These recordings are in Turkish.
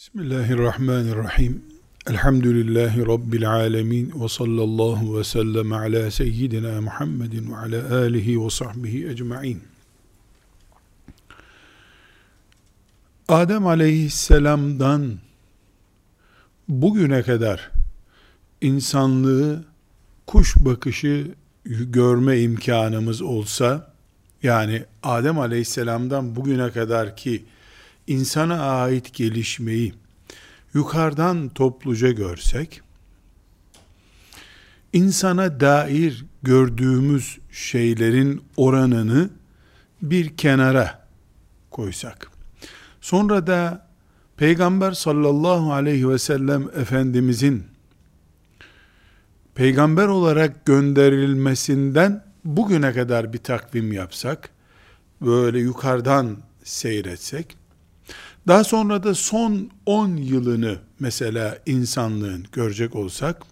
Bismillahirrahmanirrahim. Elhamdülillahi Rabbil alemin ve sallallahu ve sellem ala seyyidina Muhammedin ve ala alihi ve sahbihi ecma'in. Adem aleyhisselamdan bugüne kadar insanlığı kuş bakışı görme imkanımız olsa, yani Adem aleyhisselamdan bugüne kadar ki insana ait gelişmeyi yukarıdan topluca görsek, insana dair gördüğümüz şeylerin oranını bir kenara koysak, sonra da Peygamber sallallahu aleyhi ve sellem Efendimizin peygamber olarak gönderilmesinden bugüne kadar bir takvim yapsak, böyle yukarıdan seyretsek, daha sonra da son 10 yılını mesela insanlığın görecek olsak,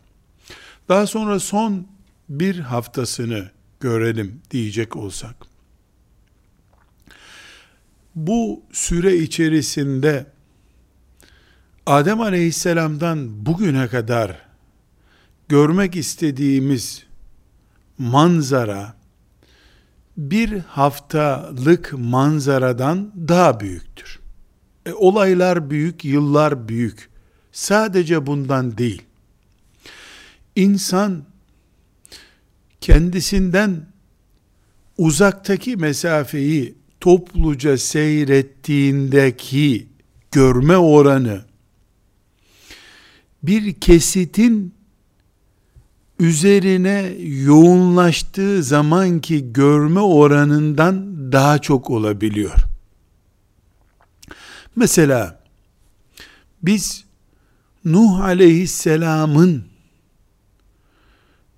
daha sonra son bir haftasını görelim diyecek olsak, bu süre içerisinde Adem Aleyhisselam'dan bugüne kadar görmek istediğimiz manzara bir haftalık manzaradan daha büyüktür. E, olaylar büyük, yıllar büyük. Sadece bundan değil. İnsan kendisinden uzaktaki mesafeyi topluca seyrettiğindeki görme oranı bir kesitin üzerine yoğunlaştığı zamanki görme oranından daha çok olabiliyor. Mesela biz Nuh aleyhisselamın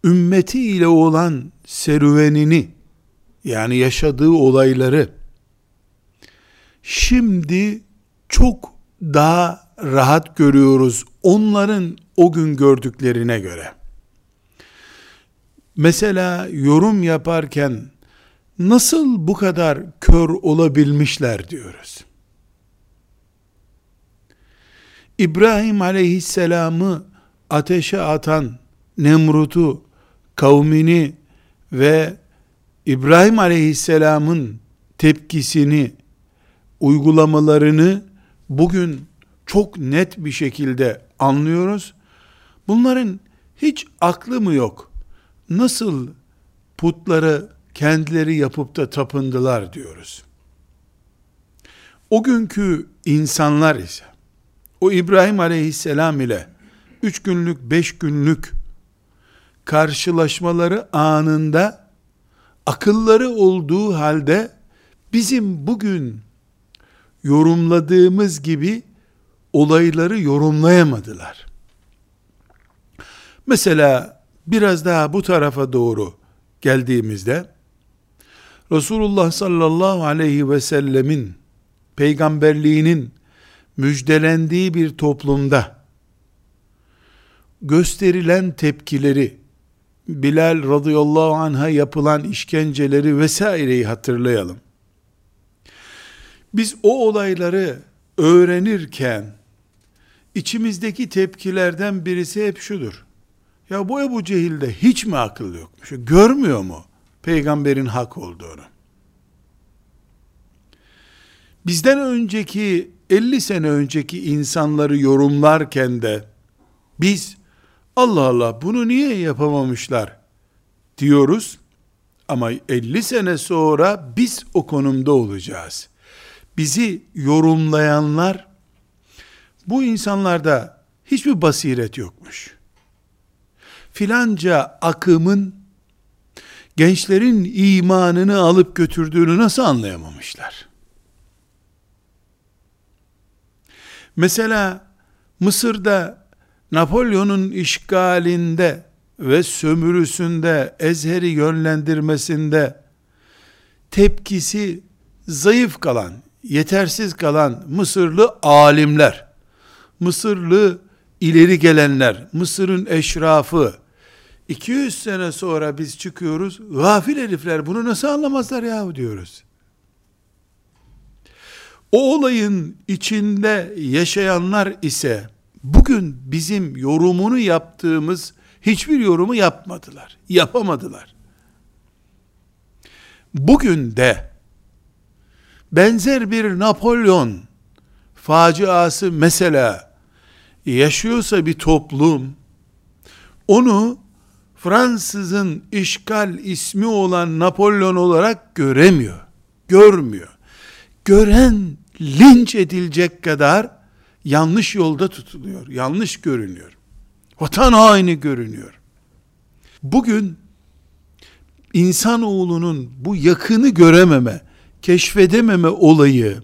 ümmeti ile olan serüvenini yani yaşadığı olayları şimdi çok daha rahat görüyoruz onların o gün gördüklerine göre. Mesela yorum yaparken nasıl bu kadar kör olabilmişler diyoruz. İbrahim aleyhisselamı ateşe atan Nemrut'u, kavmini ve İbrahim aleyhisselamın tepkisini, uygulamalarını bugün çok net bir şekilde anlıyoruz. Bunların hiç aklı mı yok? Nasıl putları kendileri yapıp da tapındılar diyoruz. O günkü insanlar ise o İbrahim aleyhisselam ile üç günlük, beş günlük karşılaşmaları anında akılları olduğu halde bizim bugün yorumladığımız gibi olayları yorumlayamadılar. Mesela biraz daha bu tarafa doğru geldiğimizde Resulullah sallallahu aleyhi ve sellemin peygamberliğinin müjdelendiği bir toplumda gösterilen tepkileri, Bilal radıyallahu anh'a yapılan işkenceleri vesaireyi hatırlayalım. Biz o olayları öğrenirken içimizdeki tepkilerden birisi hep şudur. Ya bu Ebu Cehil'de hiç mi akıl yokmuş? Görmüyor mu peygamberin hak olduğunu? Bizden önceki 50 sene önceki insanları yorumlarken de biz Allah Allah bunu niye yapamamışlar diyoruz. Ama 50 sene sonra biz o konumda olacağız. Bizi yorumlayanlar bu insanlarda hiçbir basiret yokmuş. Filanca akımın gençlerin imanını alıp götürdüğünü nasıl anlayamamışlar? Mesela Mısır'da Napolyon'un işgalinde ve sömürüsünde, Ezher'i yönlendirmesinde tepkisi zayıf kalan, yetersiz kalan Mısırlı alimler, Mısırlı ileri gelenler, Mısır'ın eşrafı, 200 sene sonra biz çıkıyoruz, gafil herifler bunu nasıl anlamazlar yahu diyoruz. O olayın içinde yaşayanlar ise bugün bizim yorumunu yaptığımız hiçbir yorumu yapmadılar. Yapamadılar. Bugün de benzer bir Napolyon faciası mesela yaşıyorsa bir toplum onu Fransızın işgal ismi olan Napolyon olarak göremiyor. Görmüyor. Gören linç edilecek kadar yanlış yolda tutuluyor. Yanlış görünüyor. Vatan haini görünüyor. Bugün insanoğlunun bu yakını görememe, keşfedememe olayı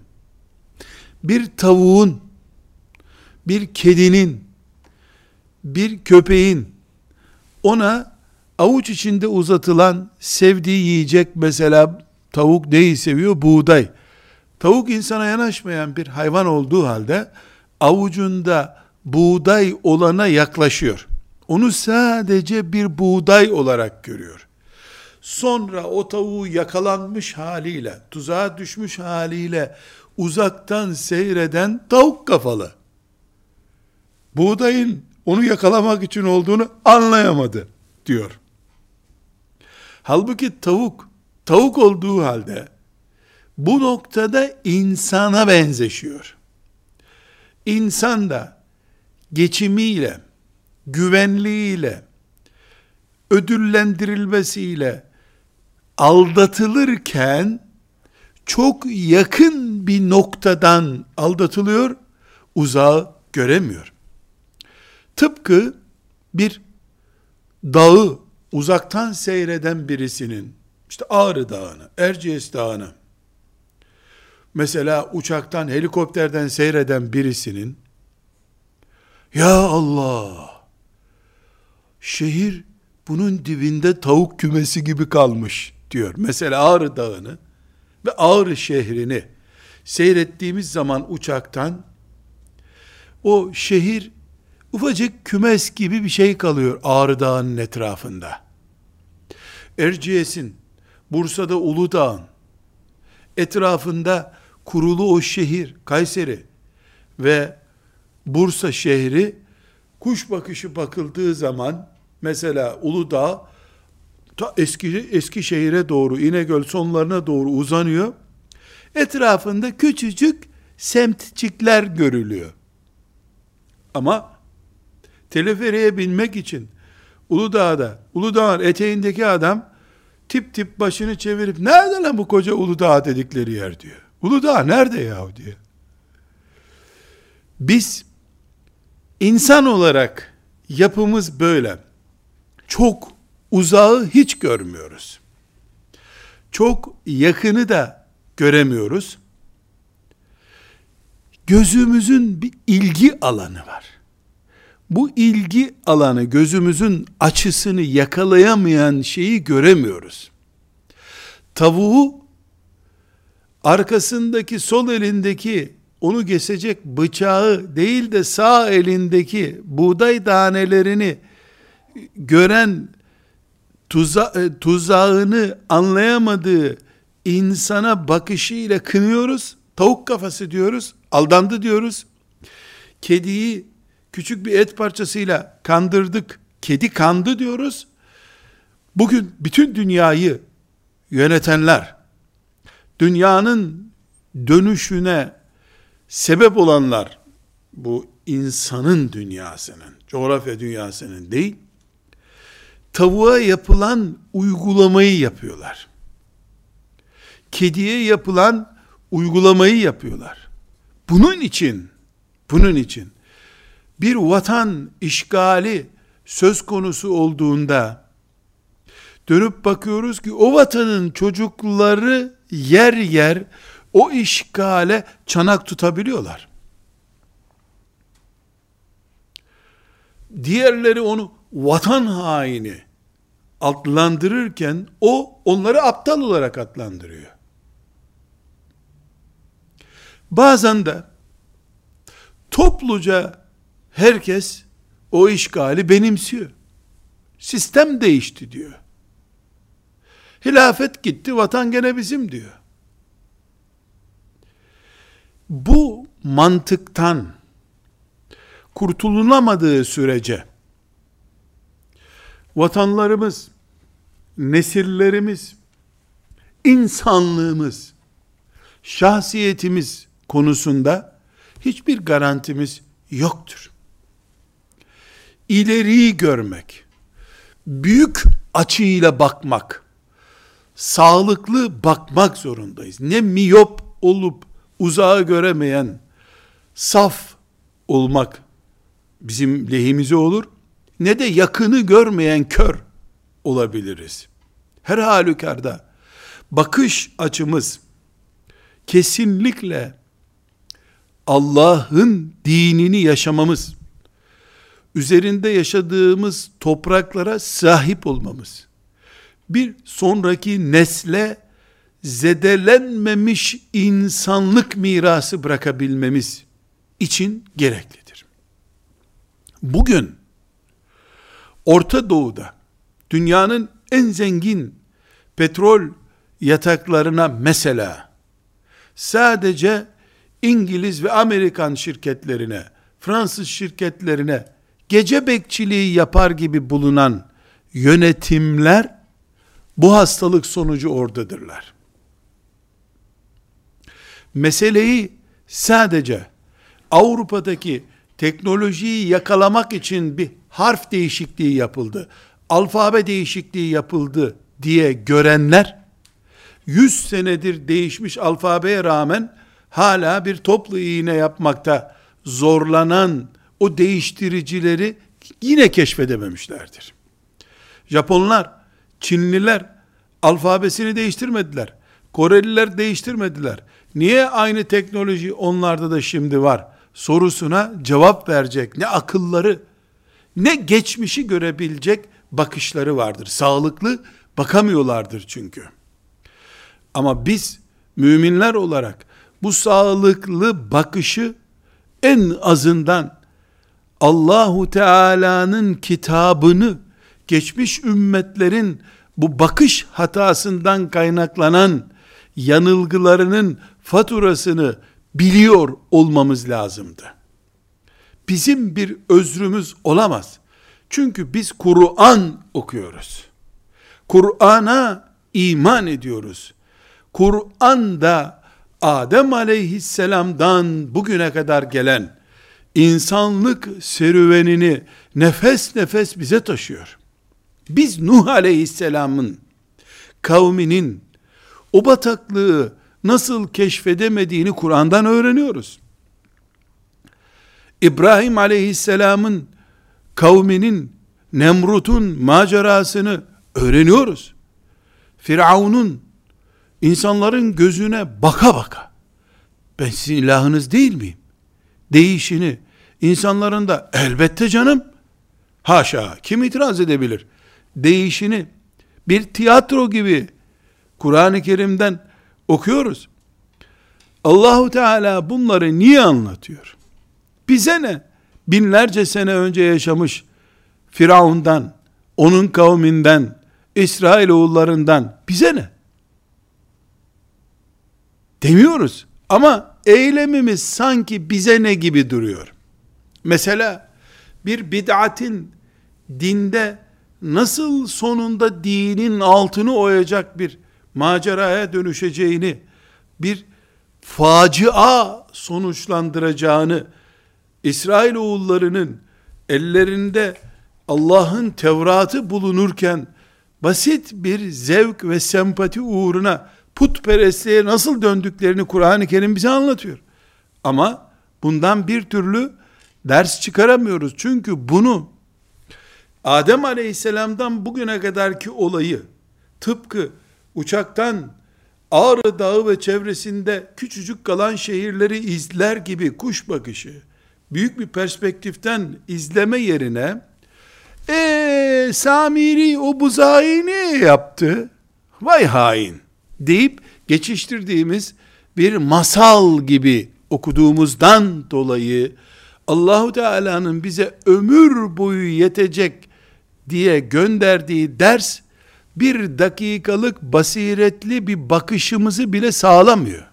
bir tavuğun, bir kedinin, bir köpeğin ona avuç içinde uzatılan sevdiği yiyecek mesela tavuk neyi seviyor? Buğday. Tavuk insana yanaşmayan bir hayvan olduğu halde avucunda buğday olana yaklaşıyor. Onu sadece bir buğday olarak görüyor. Sonra o tavuğu yakalanmış haliyle, tuzağa düşmüş haliyle uzaktan seyreden tavuk kafalı. Buğdayın onu yakalamak için olduğunu anlayamadı diyor. Halbuki tavuk, tavuk olduğu halde bu noktada insana benzeşiyor. İnsan da geçimiyle, güvenliğiyle, ödüllendirilmesiyle aldatılırken çok yakın bir noktadan aldatılıyor, uzağı göremiyor. Tıpkı bir dağı uzaktan seyreden birisinin, işte Ağrı Dağı'nı, Erciyes Dağı'nı, mesela uçaktan, helikopterden seyreden birisinin, ya Allah, şehir bunun dibinde tavuk kümesi gibi kalmış diyor. Mesela Ağrı Dağı'nı ve Ağrı şehrini seyrettiğimiz zaman uçaktan o şehir ufacık kümes gibi bir şey kalıyor Ağrı Dağı'nın etrafında. Erciyes'in, Bursa'da Uludağ'ın etrafında kurulu o şehir, Kayseri ve Bursa şehri kuş bakışı bakıldığı zaman mesela Uludağ ta eski eski şehire doğru İnegöl sonlarına doğru uzanıyor. Etrafında küçücük semtçikler görülüyor. Ama teleferiğe binmek için Uludağ'da, Uludağ'ın eteğindeki adam tip tip başını çevirip nerede lan bu koca Uludağ dedikleri yer diyor. Uludağ nerede yahu diyor. Biz insan olarak yapımız böyle. Çok uzağı hiç görmüyoruz. Çok yakını da göremiyoruz. Gözümüzün bir ilgi alanı var bu ilgi alanı gözümüzün açısını yakalayamayan şeyi göremiyoruz. Tavuğu arkasındaki sol elindeki onu kesecek bıçağı değil de sağ elindeki buğday tanelerini gören tuza, e, tuzağını anlayamadığı insana bakışıyla kınıyoruz. Tavuk kafası diyoruz. Aldandı diyoruz. Kediyi küçük bir et parçasıyla kandırdık, kedi kandı diyoruz. Bugün bütün dünyayı yönetenler, dünyanın dönüşüne sebep olanlar, bu insanın dünyasının, coğrafya dünyasının değil, tavuğa yapılan uygulamayı yapıyorlar. Kediye yapılan uygulamayı yapıyorlar. Bunun için, bunun için bir vatan işgali söz konusu olduğunda dönüp bakıyoruz ki o vatanın çocukları yer yer o işgale çanak tutabiliyorlar. Diğerleri onu vatan haini adlandırırken o onları aptal olarak adlandırıyor. Bazen de topluca herkes o işgali benimsiyor. Sistem değişti diyor. Hilafet gitti, vatan gene bizim diyor. bu mantıktan kurtulunamadığı sürece vatanlarımız, nesillerimiz, insanlığımız, şahsiyetimiz konusunda hiçbir garantimiz yoktur. İleriyi görmek, büyük açıyla bakmak, sağlıklı bakmak zorundayız. Ne miyop olup uzağı göremeyen saf olmak bizim lehimize olur ne de yakını görmeyen kör olabiliriz. Her halükarda bakış açımız kesinlikle Allah'ın dinini yaşamamız, üzerinde yaşadığımız topraklara sahip olmamız, bir sonraki nesle zedelenmemiş insanlık mirası bırakabilmemiz için gereklidir. Bugün Orta Doğu'da dünyanın en zengin petrol yataklarına mesela sadece İngiliz ve Amerikan şirketlerine, Fransız şirketlerine gece bekçiliği yapar gibi bulunan yönetimler bu hastalık sonucu oradadırlar. Meseleyi sadece Avrupa'daki teknolojiyi yakalamak için bir harf değişikliği yapıldı, alfabe değişikliği yapıldı diye görenler, 100 senedir değişmiş alfabeye rağmen hala bir toplu iğne yapmakta zorlanan o değiştiricileri yine keşfedememişlerdir. Japonlar, Çinliler alfabesini değiştirmediler. Koreliler değiştirmediler. Niye aynı teknoloji onlarda da şimdi var? Sorusuna cevap verecek ne akılları ne geçmişi görebilecek bakışları vardır. Sağlıklı bakamıyorlardır çünkü. Ama biz müminler olarak bu sağlıklı bakışı en azından Allahu Teala'nın kitabını geçmiş ümmetlerin bu bakış hatasından kaynaklanan yanılgılarının faturasını biliyor olmamız lazımdı. Bizim bir özrümüz olamaz. Çünkü biz Kur'an okuyoruz. Kur'an'a iman ediyoruz. Kur'an'da Adem aleyhisselamdan bugüne kadar gelen insanlık serüvenini nefes nefes bize taşıyor. Biz Nuh aleyhisselamın kavminin o bataklığı nasıl keşfedemediğini Kur'an'dan öğreniyoruz. İbrahim aleyhisselamın kavminin Nemrut'un macerasını öğreniyoruz. Firavun'un insanların gözüne baka baka ben sizin ilahınız değil miyim? Değişini insanların da elbette canım haşa kim itiraz edebilir? Değişini bir tiyatro gibi Kur'an-ı Kerim'den okuyoruz. Allahu Teala bunları niye anlatıyor? Bize ne? Binlerce sene önce yaşamış Firavundan, onun kavminden, İsrail oğullarından bize ne? Demiyoruz. Ama eylemimiz sanki bize ne gibi duruyor. Mesela bir bid'atin dinde nasıl sonunda dinin altını oyacak bir maceraya dönüşeceğini, bir facia sonuçlandıracağını, İsrail oğullarının ellerinde Allah'ın Tevrat'ı bulunurken, basit bir zevk ve sempati uğruna putperestliğe nasıl döndüklerini Kur'an-ı Kerim bize anlatıyor. Ama bundan bir türlü ders çıkaramıyoruz. Çünkü bunu Adem Aleyhisselam'dan bugüne kadarki olayı tıpkı uçaktan Ağrı Dağı ve çevresinde küçücük kalan şehirleri izler gibi kuş bakışı, büyük bir perspektiften izleme yerine, e Samiri o buzağı ne yaptı? Vay hain deyip geçiştirdiğimiz bir masal gibi okuduğumuzdan dolayı Allahu Teala'nın bize ömür boyu yetecek diye gönderdiği ders bir dakikalık basiretli bir bakışımızı bile sağlamıyor.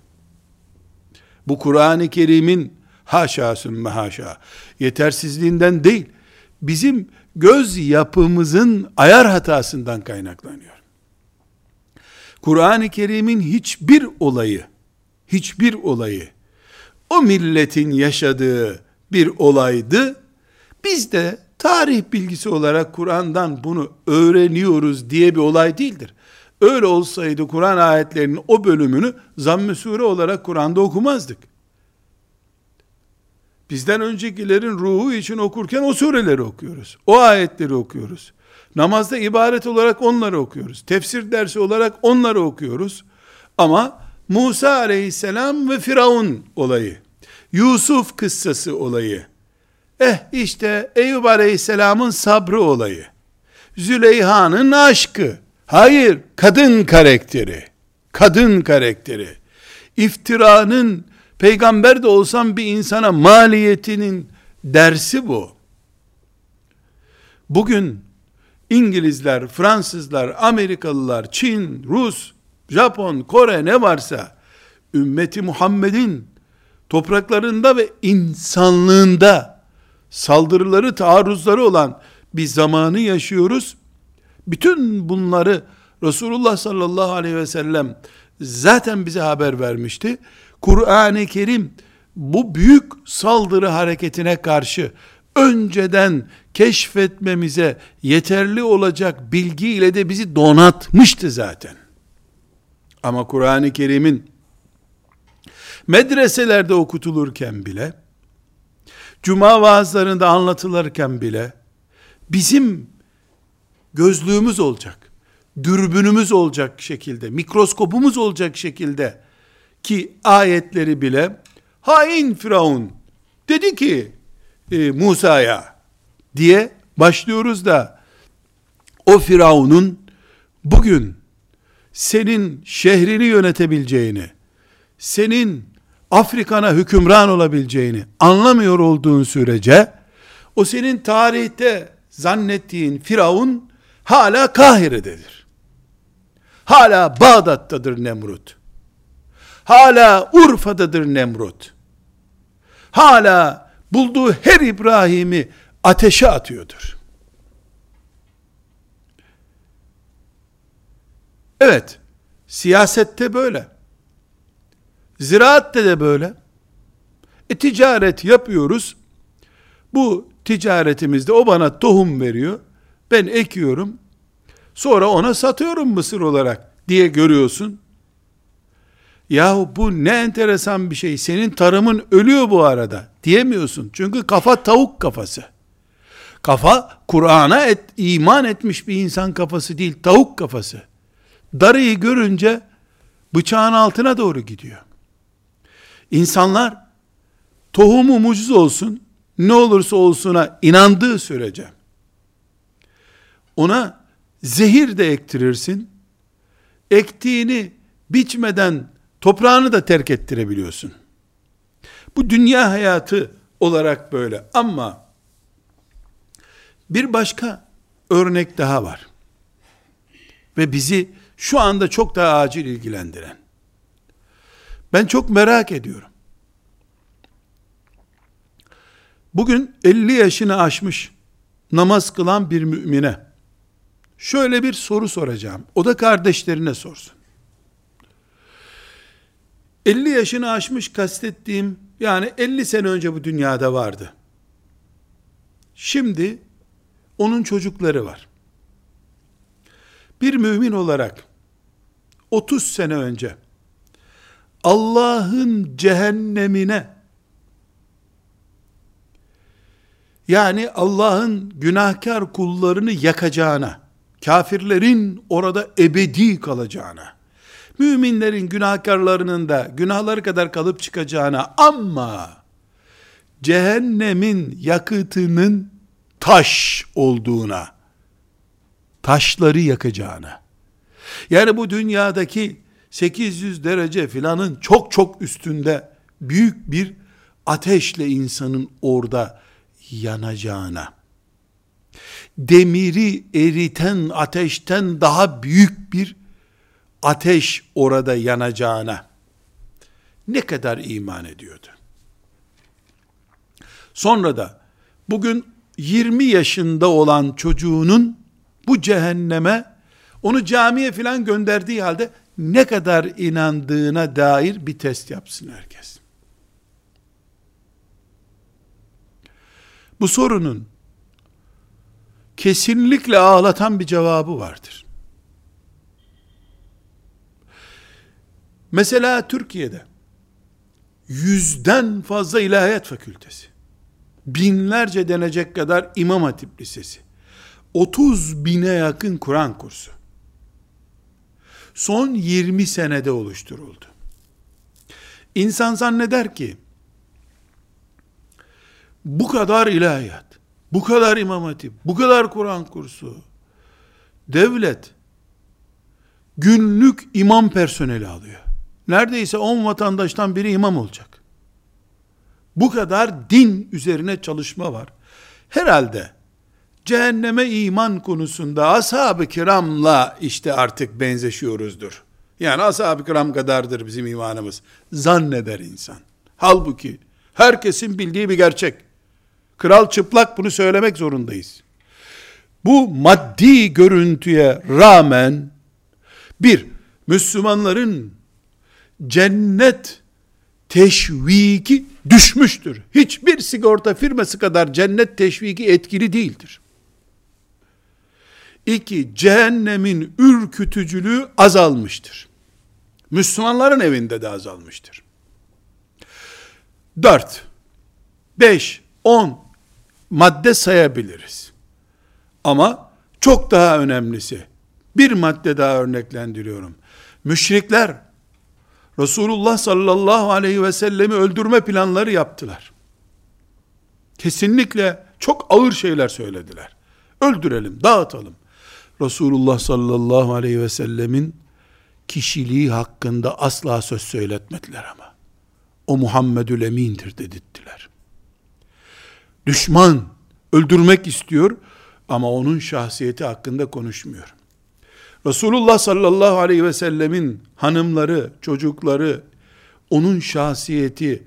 Bu Kur'an-ı Kerim'in haşa sümme haşa yetersizliğinden değil, bizim göz yapımızın ayar hatasından kaynaklanıyor. Kur'an-ı Kerim'in hiçbir olayı, hiçbir olayı o milletin yaşadığı bir olaydı. Biz de tarih bilgisi olarak Kur'an'dan bunu öğreniyoruz diye bir olay değildir. Öyle olsaydı Kur'an ayetlerinin o bölümünü zamm-ı sure olarak Kur'an'da okumazdık. Bizden öncekilerin ruhu için okurken o sureleri okuyoruz. O ayetleri okuyoruz. Namazda ibaret olarak onları okuyoruz. Tefsir dersi olarak onları okuyoruz. Ama Musa aleyhisselam ve Firavun olayı, Yusuf kıssası olayı, eh işte Eyüp aleyhisselamın sabrı olayı, Züleyha'nın aşkı, hayır kadın karakteri, kadın karakteri, iftiranın peygamber de olsam bir insana maliyetinin dersi bu. Bugün İngilizler, Fransızlar, Amerikalılar, Çin, Rus, Japon, Kore ne varsa ümmeti Muhammed'in topraklarında ve insanlığında saldırıları, taarruzları olan bir zamanı yaşıyoruz. Bütün bunları Resulullah sallallahu aleyhi ve sellem zaten bize haber vermişti. Kur'an-ı Kerim bu büyük saldırı hareketine karşı önceden keşfetmemize yeterli olacak bilgi ile de bizi donatmıştı zaten. Ama Kur'an-ı Kerim'in medreselerde okutulurken bile, cuma vaazlarında anlatılırken bile, bizim gözlüğümüz olacak, dürbünümüz olacak şekilde, mikroskopumuz olacak şekilde ki ayetleri bile hain Firavun dedi ki e, Musa'ya diye başlıyoruz da o Firavun'un bugün senin şehrini yönetebileceğini, senin Afrika'na hükümran olabileceğini anlamıyor olduğun sürece o senin tarihte zannettiğin Firavun hala Kahire'dedir. Hala Bağdat'tadır Nemrut. Hala Urfa'dadır Nemrut. Hala bulduğu her İbrahim'i ateşe atıyordur. Evet, siyasette böyle. Ziraatte de böyle. E ticaret yapıyoruz. Bu ticaretimizde o bana tohum veriyor. Ben ekiyorum. Sonra ona satıyorum mısır olarak diye görüyorsun. Yahu bu ne enteresan bir şey. Senin tarımın ölüyor bu arada diyemiyorsun. Çünkü kafa tavuk kafası. Kafa Kur'an'a et, iman etmiş bir insan kafası değil, tavuk kafası. Darıyı görünce bıçağın altına doğru gidiyor. İnsanlar tohumu muciz olsun, ne olursa olsuna inandığı sürece ona zehir de ektirirsin. Ektiğini biçmeden toprağını da terk ettirebiliyorsun. Bu dünya hayatı olarak böyle ama bir başka örnek daha var. Ve bizi şu anda çok daha acil ilgilendiren. Ben çok merak ediyorum. Bugün 50 yaşını aşmış namaz kılan bir mümine şöyle bir soru soracağım. O da kardeşlerine sorsun. 50 yaşını aşmış kastettiğim yani 50 sene önce bu dünyada vardı. Şimdi onun çocukları var. Bir mümin olarak 30 sene önce Allah'ın cehennemine. Yani Allah'ın günahkar kullarını yakacağına, kafirlerin orada ebedi kalacağına, müminlerin günahkarlarının da günahları kadar kalıp çıkacağına ama cehennemin yakıtının taş olduğuna, taşları yakacağına, yani bu dünyadaki 800 derece filanın çok çok üstünde büyük bir ateşle insanın orada yanacağına, demiri eriten ateşten daha büyük bir ateş orada yanacağına, ne kadar iman ediyordu? Sonra da bugün 20 yaşında olan çocuğunun bu cehenneme onu camiye filan gönderdiği halde ne kadar inandığına dair bir test yapsın herkes. Bu sorunun kesinlikle ağlatan bir cevabı vardır. Mesela Türkiye'de yüzden fazla ilahiyat fakültesi, binlerce denecek kadar İmam Hatip Lisesi, 30 bine yakın Kur'an kursu, son 20 senede oluşturuldu. İnsan zanneder ki, bu kadar ilahiyat, bu kadar imam hatip, bu kadar Kur'an kursu, devlet, günlük imam personeli alıyor. Neredeyse 10 vatandaştan biri imam olacak. Bu kadar din üzerine çalışma var. Herhalde cehenneme iman konusunda ashab-ı kiramla işte artık benzeşiyoruzdur. Yani ashab-ı kiram kadardır bizim imanımız. Zanneder insan. Halbuki herkesin bildiği bir gerçek. Kral çıplak bunu söylemek zorundayız. Bu maddi görüntüye rağmen bir, Müslümanların cennet teşviki düşmüştür. Hiçbir sigorta firması kadar cennet teşviki etkili değildir. İki, cehennemin ürkütücülüğü azalmıştır. Müslümanların evinde de azalmıştır. Dört, beş, on madde sayabiliriz. Ama çok daha önemlisi, bir madde daha örneklendiriyorum. Müşrikler, Resulullah sallallahu aleyhi ve sellemi öldürme planları yaptılar. Kesinlikle çok ağır şeyler söylediler. Öldürelim, dağıtalım. Resulullah sallallahu aleyhi ve sellemin kişiliği hakkında asla söz söyletmediler ama. O Muhammedül Emin'dir dedirttiler. Düşman öldürmek istiyor ama onun şahsiyeti hakkında konuşmuyor. Resulullah sallallahu aleyhi ve sellemin hanımları, çocukları, onun şahsiyeti,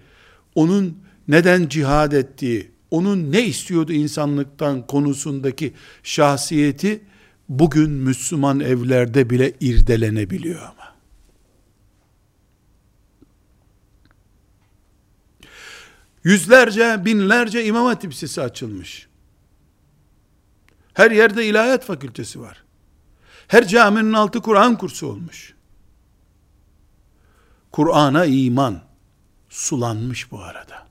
onun neden cihad ettiği, onun ne istiyordu insanlıktan konusundaki şahsiyeti bugün Müslüman evlerde bile irdelenebiliyor ama. Yüzlerce, binlerce imam hatip açılmış. Her yerde ilahiyat fakültesi var. Her caminin altı Kur'an kursu olmuş. Kur'an'a iman sulanmış bu arada.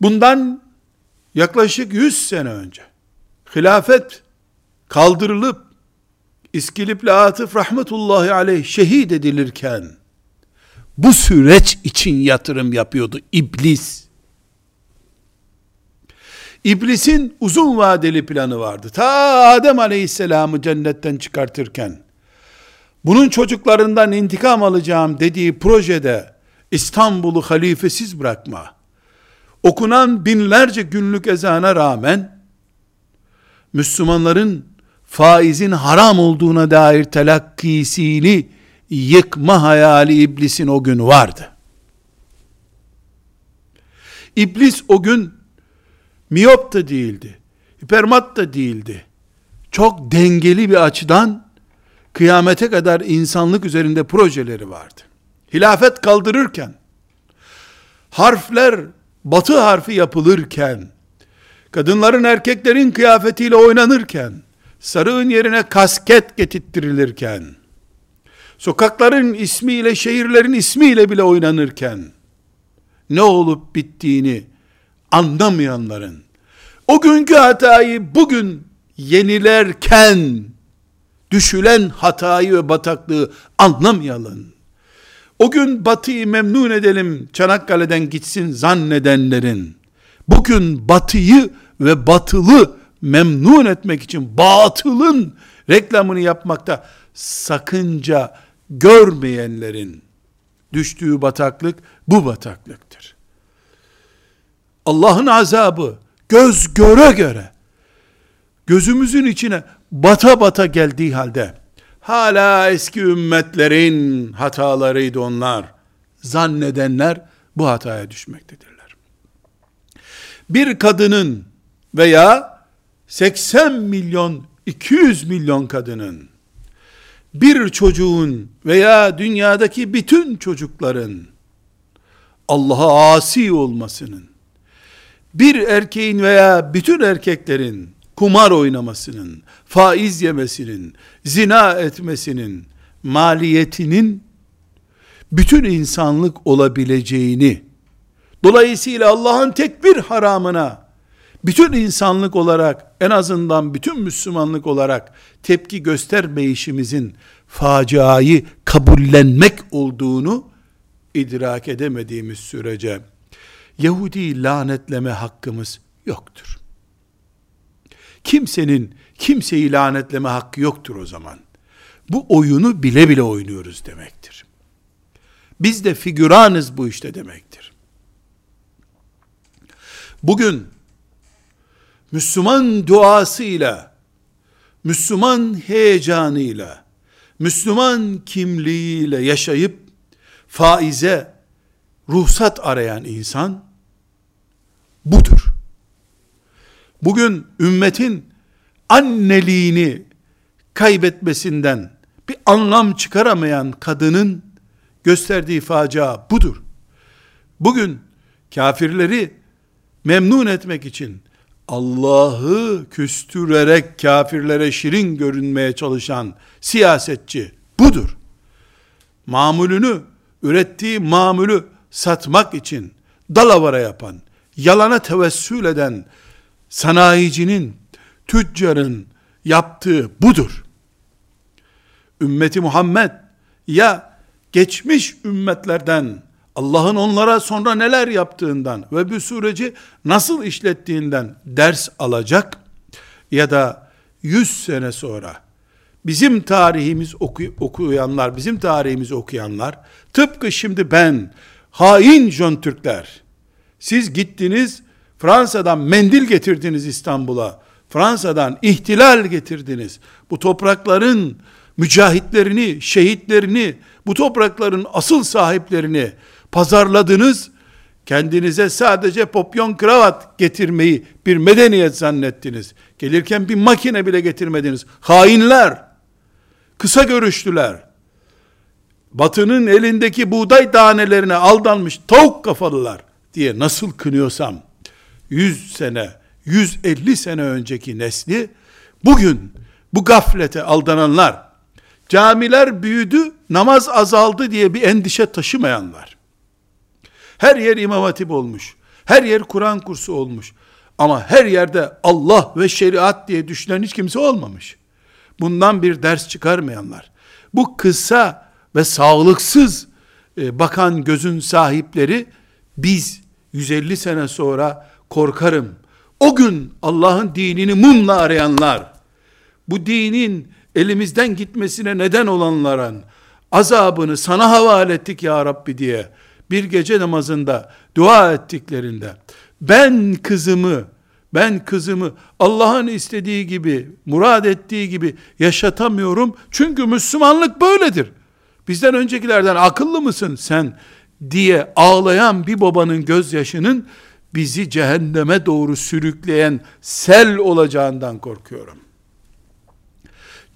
Bundan yaklaşık 100 sene önce hilafet kaldırılıp İskilip'le Atıf rahmetullahi aleyh şehit edilirken bu süreç için yatırım yapıyordu iblis. İblisin uzun vadeli planı vardı. Ta Adem aleyhisselamı cennetten çıkartırken, bunun çocuklarından intikam alacağım dediği projede, İstanbul'u halifesiz bırakma, okunan binlerce günlük ezana rağmen, Müslümanların faizin haram olduğuna dair telakkisini yıkma hayali iblisin o gün vardı. İblis o gün miyop da değildi. Hipermat da değildi. Çok dengeli bir açıdan kıyamete kadar insanlık üzerinde projeleri vardı. Hilafet kaldırırken, harfler batı harfi yapılırken, kadınların erkeklerin kıyafetiyle oynanırken, sarığın yerine kasket getirttirilirken, sokakların ismiyle, şehirlerin ismiyle bile oynanırken, ne olup bittiğini anlamayanların, o günkü hatayı bugün yenilerken, düşülen hatayı ve bataklığı anlamayalım. O gün batıyı memnun edelim, Çanakkale'den gitsin zannedenlerin, bugün batıyı ve batılı memnun etmek için batılın reklamını yapmakta sakınca görmeyenlerin düştüğü bataklık bu bataklıktır. Allah'ın azabı göz göre göre gözümüzün içine bata bata geldiği halde hala eski ümmetlerin hatalarıydı onlar. Zannedenler bu hataya düşmektedirler. Bir kadının veya 80 milyon 200 milyon kadının bir çocuğun veya dünyadaki bütün çocukların Allah'a asi olmasının bir erkeğin veya bütün erkeklerin kumar oynamasının, faiz yemesinin, zina etmesinin maliyetinin bütün insanlık olabileceğini, dolayısıyla Allah'ın tek bir haramına, bütün insanlık olarak, en azından bütün Müslümanlık olarak tepki göstermeyişimizin faciayı kabullenmek olduğunu idrak edemediğimiz sürece, Yahudi lanetleme hakkımız yoktur. Kimsenin kimseyi lanetleme hakkı yoktur o zaman. Bu oyunu bile bile oynuyoruz demektir. Biz de figüranız bu işte demektir. Bugün Müslüman duasıyla, Müslüman heyecanıyla, Müslüman kimliğiyle yaşayıp faize ruhsat arayan insan budur. Bugün ümmetin anneliğini kaybetmesinden bir anlam çıkaramayan kadının gösterdiği facia budur. Bugün kafirleri memnun etmek için Allah'ı küstürerek kafirlere şirin görünmeye çalışan siyasetçi budur. Mamulünü, ürettiği mamülü satmak için dalavara yapan, yalana tevessül eden sanayicinin, tüccarın yaptığı budur. Ümmeti Muhammed ya geçmiş ümmetlerden Allah'ın onlara sonra neler yaptığından ve bu süreci nasıl işlettiğinden ders alacak ya da 100 sene sonra bizim tarihimiz oku, okuyanlar, bizim tarihimizi okuyanlar tıpkı şimdi ben hain Jön Türkler siz gittiniz Fransa'dan mendil getirdiniz İstanbul'a. Fransa'dan ihtilal getirdiniz. Bu toprakların mücahitlerini, şehitlerini, bu toprakların asıl sahiplerini pazarladınız. Kendinize sadece popyon kravat getirmeyi bir medeniyet zannettiniz. Gelirken bir makine bile getirmediniz. Hainler, kısa görüştüler. Batının elindeki buğday tanelerine aldanmış tavuk kafalılar diye nasıl kınıyorsam, 100 sene, 150 sene önceki nesli, bugün bu gaflete aldananlar, camiler büyüdü, namaz azaldı diye bir endişe taşımayanlar, her yer imam hatip olmuş, her yer Kur'an kursu olmuş, ama her yerde Allah ve şeriat diye düşünen hiç kimse olmamış. Bundan bir ders çıkarmayanlar, bu kısa ve sağlıksız e, bakan gözün sahipleri, biz 150 sene sonra korkarım. O gün Allah'ın dinini mumla arayanlar, bu dinin elimizden gitmesine neden olanların azabını sana havale ettik ya Rabbi diye bir gece namazında dua ettiklerinde ben kızımı ben kızımı Allah'ın istediği gibi, murad ettiği gibi yaşatamıyorum. Çünkü Müslümanlık böyledir. Bizden öncekilerden akıllı mısın sen diye ağlayan bir babanın gözyaşının bizi cehenneme doğru sürükleyen sel olacağından korkuyorum.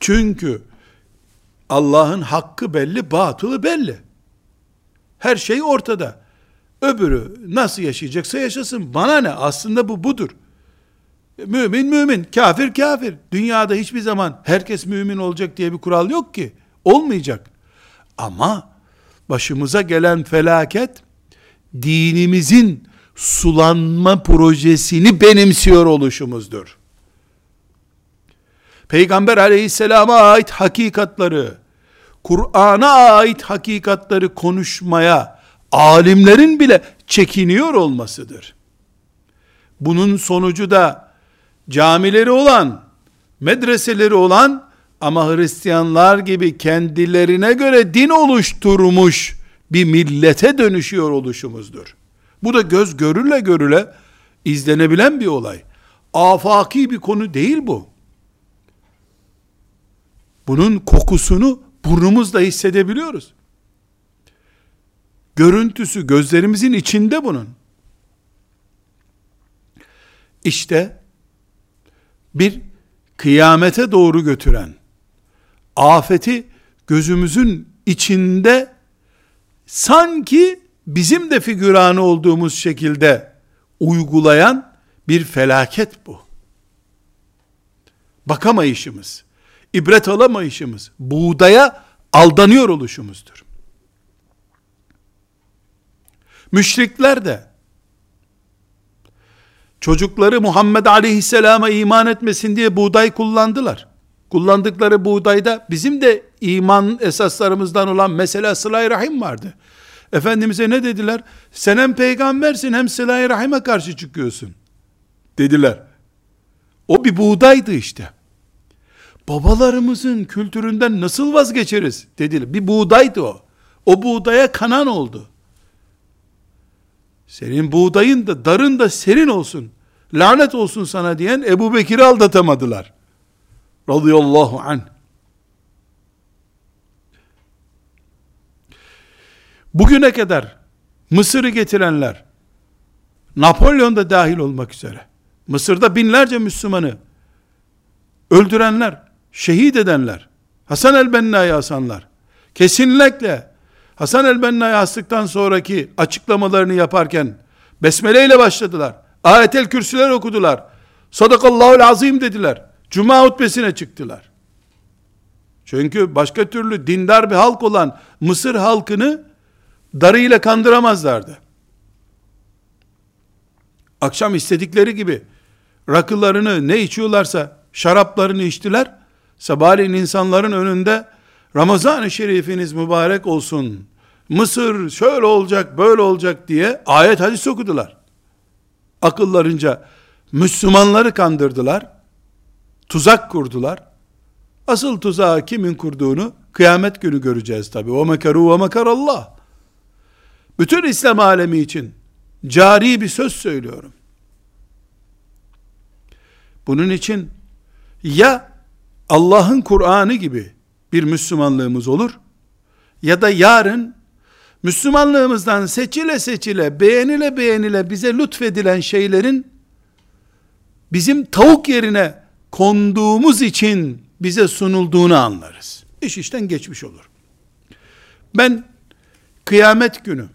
Çünkü Allah'ın hakkı belli, batılı belli. Her şey ortada. Öbürü nasıl yaşayacaksa yaşasın. Bana ne? Aslında bu budur. Mümin mümin, kafir kafir. Dünyada hiçbir zaman herkes mümin olacak diye bir kural yok ki. Olmayacak. Ama başımıza gelen felaket dinimizin sulanma projesini benimsiyor oluşumuzdur. Peygamber aleyhisselama ait hakikatları, Kur'an'a ait hakikatları konuşmaya alimlerin bile çekiniyor olmasıdır. Bunun sonucu da camileri olan, medreseleri olan ama Hristiyanlar gibi kendilerine göre din oluşturmuş bir millete dönüşüyor oluşumuzdur. Bu da göz görüle görüle izlenebilen bir olay. Afaki bir konu değil bu. Bunun kokusunu burnumuzla hissedebiliyoruz. Görüntüsü gözlerimizin içinde bunun. İşte bir kıyamete doğru götüren afeti gözümüzün içinde sanki bizim de figüranı olduğumuz şekilde uygulayan bir felaket bu. Bakamayışımız, ibret alamayışımız, buğdaya aldanıyor oluşumuzdur. Müşrikler de çocukları Muhammed Aleyhisselam'a iman etmesin diye buğday kullandılar. Kullandıkları buğdayda bizim de iman esaslarımızdan olan mesela sıla rahim vardı. Efendimiz'e ne dediler? Sen hem peygambersin hem sıla rahime karşı çıkıyorsun. Dediler. O bir buğdaydı işte. Babalarımızın kültüründen nasıl vazgeçeriz? Dediler. Bir buğdaydı o. O buğdaya kanan oldu. Senin buğdayın da darın da serin olsun. Lanet olsun sana diyen Ebu Bekir'i aldatamadılar. Radıyallahu anh. Bugüne kadar Mısır'ı getirenler, Napolyon da dahil olmak üzere, Mısır'da binlerce Müslümanı öldürenler, şehit edenler, Hasan el-Benna'yı asanlar, kesinlikle Hasan el-Benna'yı astıktan sonraki açıklamalarını yaparken, Besmele ile başladılar, ayetel kürsüler okudular, Sadakallahul azim dediler, Cuma hutbesine çıktılar. Çünkü başka türlü dindar bir halk olan Mısır halkını darıyla kandıramazlardı. Akşam istedikleri gibi rakılarını ne içiyorlarsa şaraplarını içtiler. Sabahleyin insanların önünde Ramazan-ı Şerifiniz mübarek olsun. Mısır şöyle olacak, böyle olacak diye ayet hadis okudular. Akıllarınca Müslümanları kandırdılar. Tuzak kurdular. Asıl tuzağı kimin kurduğunu kıyamet günü göreceğiz tabi. O mekaru ve mekarallah. Bütün İslam alemi için cari bir söz söylüyorum. Bunun için ya Allah'ın Kur'an'ı gibi bir Müslümanlığımız olur ya da yarın Müslümanlığımızdan seçile seçile, beğenile beğenile bize lütfedilen şeylerin bizim tavuk yerine konduğumuz için bize sunulduğunu anlarız. İş işten geçmiş olur. Ben kıyamet günü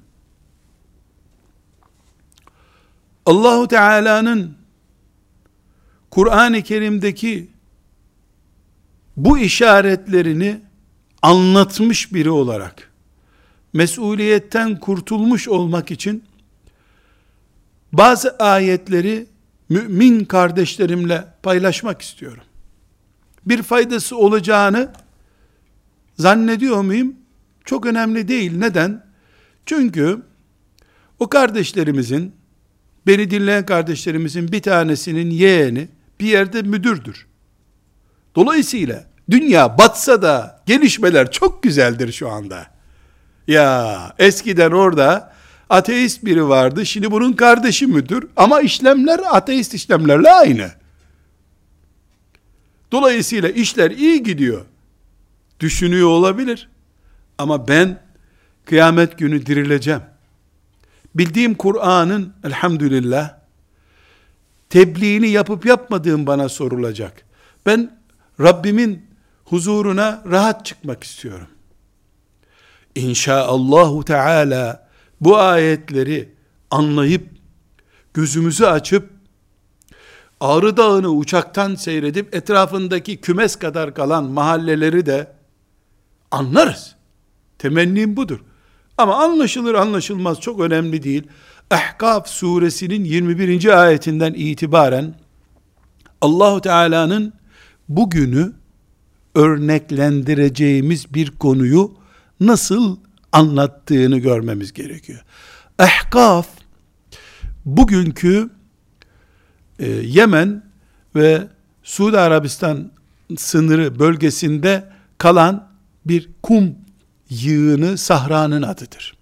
Allahu Teala'nın Kur'an-ı Kerim'deki bu işaretlerini anlatmış biri olarak mesuliyetten kurtulmuş olmak için bazı ayetleri mümin kardeşlerimle paylaşmak istiyorum. Bir faydası olacağını zannediyor muyum? Çok önemli değil. Neden? Çünkü o kardeşlerimizin beni dinleyen kardeşlerimizin bir tanesinin yeğeni bir yerde müdürdür. Dolayısıyla dünya batsa da gelişmeler çok güzeldir şu anda. Ya eskiden orada ateist biri vardı. Şimdi bunun kardeşi müdür. Ama işlemler ateist işlemlerle aynı. Dolayısıyla işler iyi gidiyor. Düşünüyor olabilir. Ama ben kıyamet günü dirileceğim. Bildiğim Kur'an'ın elhamdülillah tebliğini yapıp yapmadığım bana sorulacak. Ben Rabbimin huzuruna rahat çıkmak istiyorum. İnşaallahu Teala bu ayetleri anlayıp gözümüzü açıp Ağrı Dağı'nı uçaktan seyredip etrafındaki kümes kadar kalan mahalleleri de anlarız. Temennim budur. Ama anlaşılır anlaşılmaz çok önemli değil. Ahkaf suresinin 21. ayetinden itibaren Allahu Teala'nın bugünü örneklendireceğimiz bir konuyu nasıl anlattığını görmemiz gerekiyor. Ahkaf bugünkü e, Yemen ve Suudi Arabistan sınırı bölgesinde kalan bir kum yığını sahranın adıdır.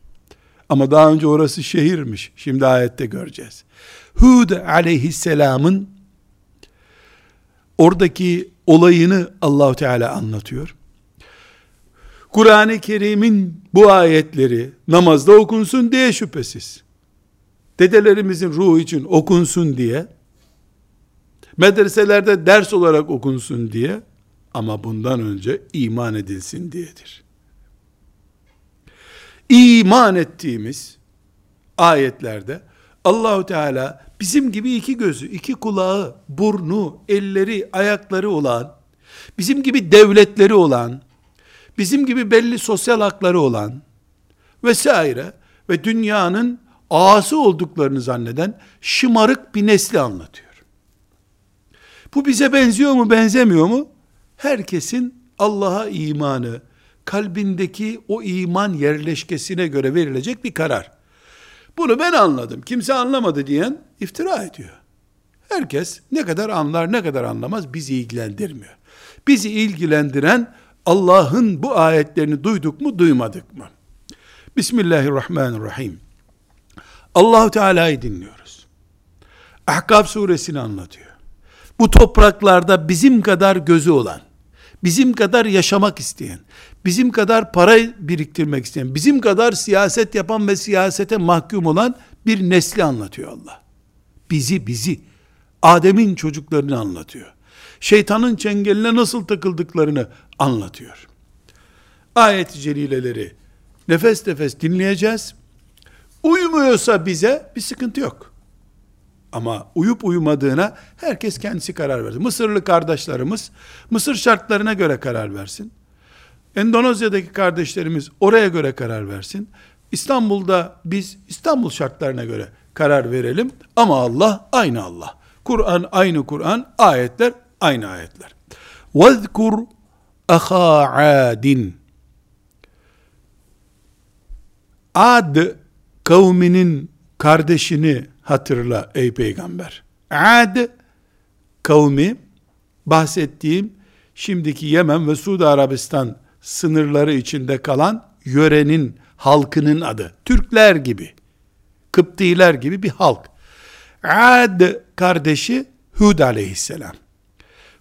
Ama daha önce orası şehirmiş. Şimdi ayette göreceğiz. Hud aleyhisselamın oradaki olayını Allahu Teala anlatıyor. Kur'an-ı Kerim'in bu ayetleri namazda okunsun diye şüphesiz. Dedelerimizin ruhu için okunsun diye, medreselerde ders olarak okunsun diye, ama bundan önce iman edilsin diyedir. İman ettiğimiz ayetlerde Allahu Teala bizim gibi iki gözü, iki kulağı, burnu, elleri, ayakları olan, bizim gibi devletleri olan, bizim gibi belli sosyal hakları olan vesaire ve dünyanın ağası olduklarını zanneden şımarık bir nesli anlatıyor. Bu bize benziyor mu, benzemiyor mu? Herkesin Allah'a imanı, kalbindeki o iman yerleşkesine göre verilecek bir karar. Bunu ben anladım, kimse anlamadı diyen iftira ediyor. Herkes ne kadar anlar ne kadar anlamaz bizi ilgilendirmiyor. Bizi ilgilendiren Allah'ın bu ayetlerini duyduk mu duymadık mı? Bismillahirrahmanirrahim. Allahu Teala'yı dinliyoruz. Ahkaf suresini anlatıyor. Bu topraklarda bizim kadar gözü olan, bizim kadar yaşamak isteyen, bizim kadar para biriktirmek isteyen, bizim kadar siyaset yapan ve siyasete mahkum olan bir nesli anlatıyor Allah. Bizi, bizi, Adem'in çocuklarını anlatıyor. Şeytanın çengeline nasıl takıldıklarını anlatıyor. Ayet-i celileleri nefes nefes dinleyeceğiz. Uyumuyorsa bize bir sıkıntı yok. Ama uyup uyumadığına herkes kendisi karar versin. Mısırlı kardeşlerimiz Mısır şartlarına göre karar versin. Endonezya'daki kardeşlerimiz oraya göre karar versin. İstanbul'da biz İstanbul şartlarına göre karar verelim. Ama Allah aynı Allah. Kur'an aynı Kur'an, ayetler aynı ayetler. وَذْكُرْ اَخَا عَادٍ Ad kavminin kardeşini hatırla ey peygamber. Ad kavmi bahsettiğim şimdiki Yemen ve Suudi Arabistan sınırları içinde kalan yörenin halkının adı. Türkler gibi, Kıptiler gibi bir halk. Ad kardeşi Hud aleyhisselam.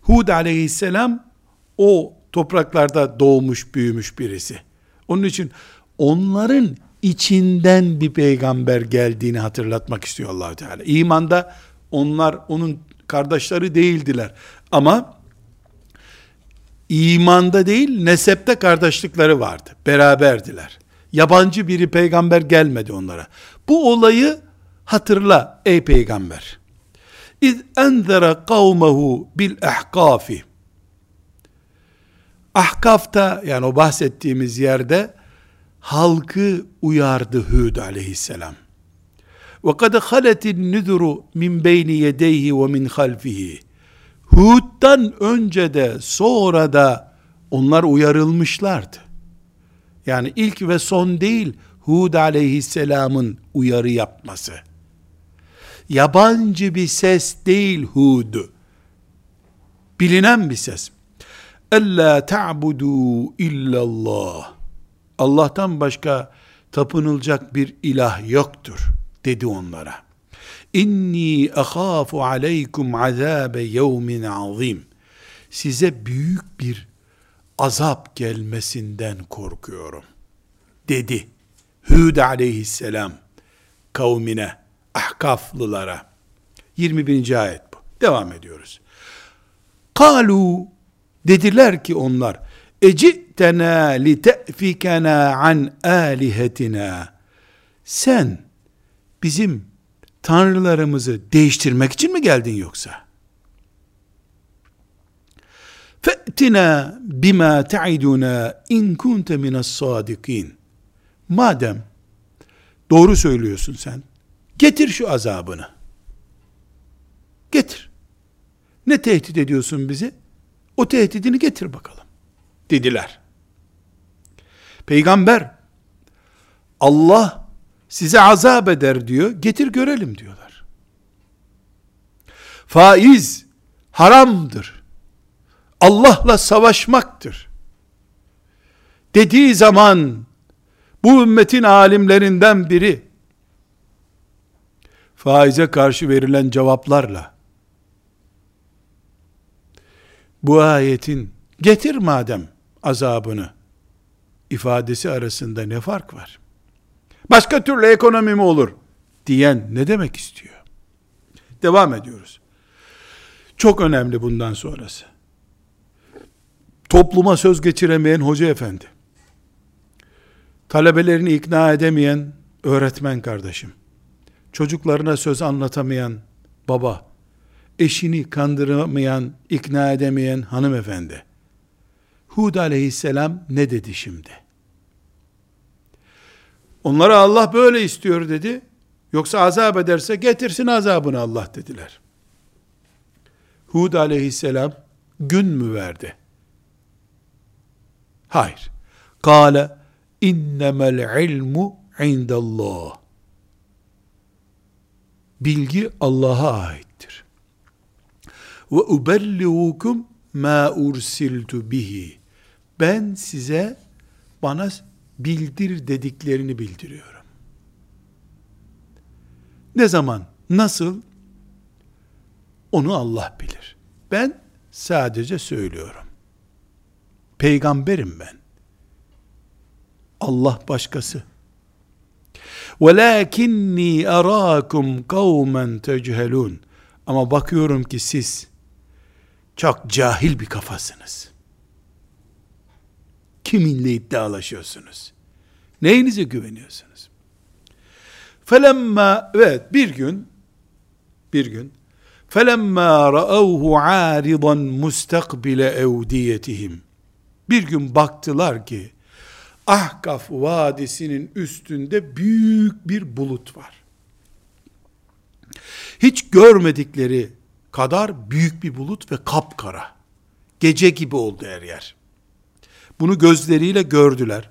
Hud aleyhisselam o topraklarda doğmuş büyümüş birisi. Onun için onların içinden bir peygamber geldiğini hatırlatmak istiyor allah Teala. İmanda onlar onun kardeşleri değildiler. Ama imanda değil nesepte kardeşlikleri vardı. Beraberdiler. Yabancı biri peygamber gelmedi onlara. Bu olayı hatırla ey peygamber. İz enzere kavmehu bil ahkafi. Ahkafta yani o bahsettiğimiz yerde halkı uyardı Hud aleyhisselam. Ve kad haletin nüzuru min beyni yedeyhi ve min halfihi. Hud'dan önce de sonra da onlar uyarılmışlardı. Yani ilk ve son değil Hud aleyhisselamın uyarı yapması. Yabancı bir ses değil Hud. Bilinen bir ses. Ella ta'budu illallah. Allah'tan başka tapınılacak bir ilah yoktur dedi onlara. İnni ahafu aleykum azabe yevmin azim. Size büyük bir azap gelmesinden korkuyorum. Dedi. Hud aleyhisselam kavmine, ahkaflılara. 21. ayet bu. Devam ediyoruz. Kalu dediler ki onlar Ecitena li te'fikena an alihetina. Sen bizim tanrılarımızı değiştirmek için mi geldin yoksa? Fe'tina bima ta'iduna in kunte minas sadikin. Madem doğru söylüyorsun sen, getir şu azabını. Getir. Ne tehdit ediyorsun bizi? O tehdidini getir bakalım dediler. Peygamber Allah size azap eder diyor. Getir görelim diyorlar. Faiz haramdır. Allah'la savaşmaktır. Dediği zaman bu ümmetin alimlerinden biri faize karşı verilen cevaplarla bu ayetin getir madem azabını ifadesi arasında ne fark var? Başka türlü ekonomi mi olur? Diyen ne demek istiyor? Devam ediyoruz. Çok önemli bundan sonrası. Topluma söz geçiremeyen hoca efendi. Talebelerini ikna edemeyen öğretmen kardeşim. Çocuklarına söz anlatamayan baba. Eşini kandıramayan, ikna edemeyen hanımefendi. Hud aleyhisselam ne dedi şimdi? Onlara Allah böyle istiyor dedi. Yoksa azap ederse getirsin azabını Allah dediler. Hud aleyhisselam gün mü verdi? Hayır. Kale innemel ilmu indallah. Bilgi Allah'a aittir. Ve ubellihukum ma ursiltu bihi. Ben size bana bildir dediklerini bildiriyorum. Ne zaman, nasıl? Onu Allah bilir. Ben sadece söylüyorum. Peygamberim ben. Allah başkası. وَلَاكِنِّي أَرَاكُمْ قَوْمًا تَجْهَلُونَ Ama bakıyorum ki siz çok cahil bir kafasınız. Kiminle iddialaşıyorsunuz? Neyinize güveniyorsunuz? Felemma evet bir gün bir gün felemma ra'awhu aridan mustakbile evdiyetihim bir gün baktılar ki Ahkaf Vadisi'nin üstünde büyük bir bulut var. Hiç görmedikleri kadar büyük bir bulut ve kapkara. Gece gibi oldu her yer. Bunu gözleriyle gördüler.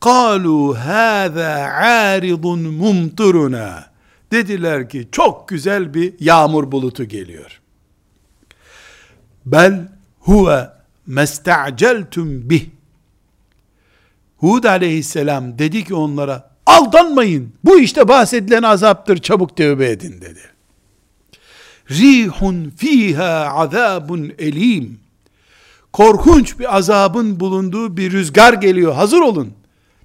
Kalu hâzâ âridun mumturuna. Dediler ki çok güzel bir yağmur bulutu geliyor. Bel huve mesta'celtum bih. Hud aleyhisselam dedi ki onlara aldanmayın. Bu işte bahsedilen azaptır. Çabuk tövbe edin dedi. Rihun fiha azabun elim. Korkunç bir azabın bulunduğu bir rüzgar geliyor. Hazır olun.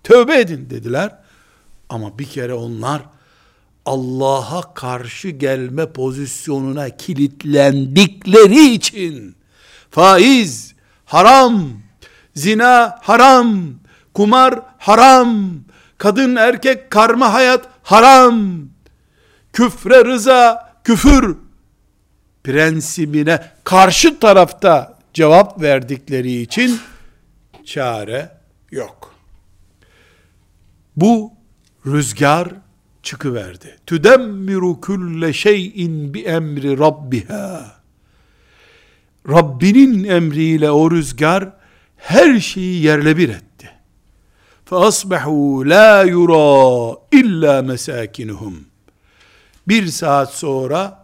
Tövbe edin dediler. Ama bir kere onlar Allah'a karşı gelme pozisyonuna kilitlendikleri için faiz haram, zina haram, kumar haram, kadın erkek karma hayat haram, küfre rıza, küfür prensibine karşı tarafta cevap verdikleri için çare yok. Bu rüzgar çıkıverdi. Tüdemmiru külle şeyin bi emri rabbiha. Rabbinin emriyle o rüzgar her şeyi yerle bir etti. فَأَصْبَحُوا لَا يُرَى اِلَّا مَسَاكِنُهُمْ Bir saat sonra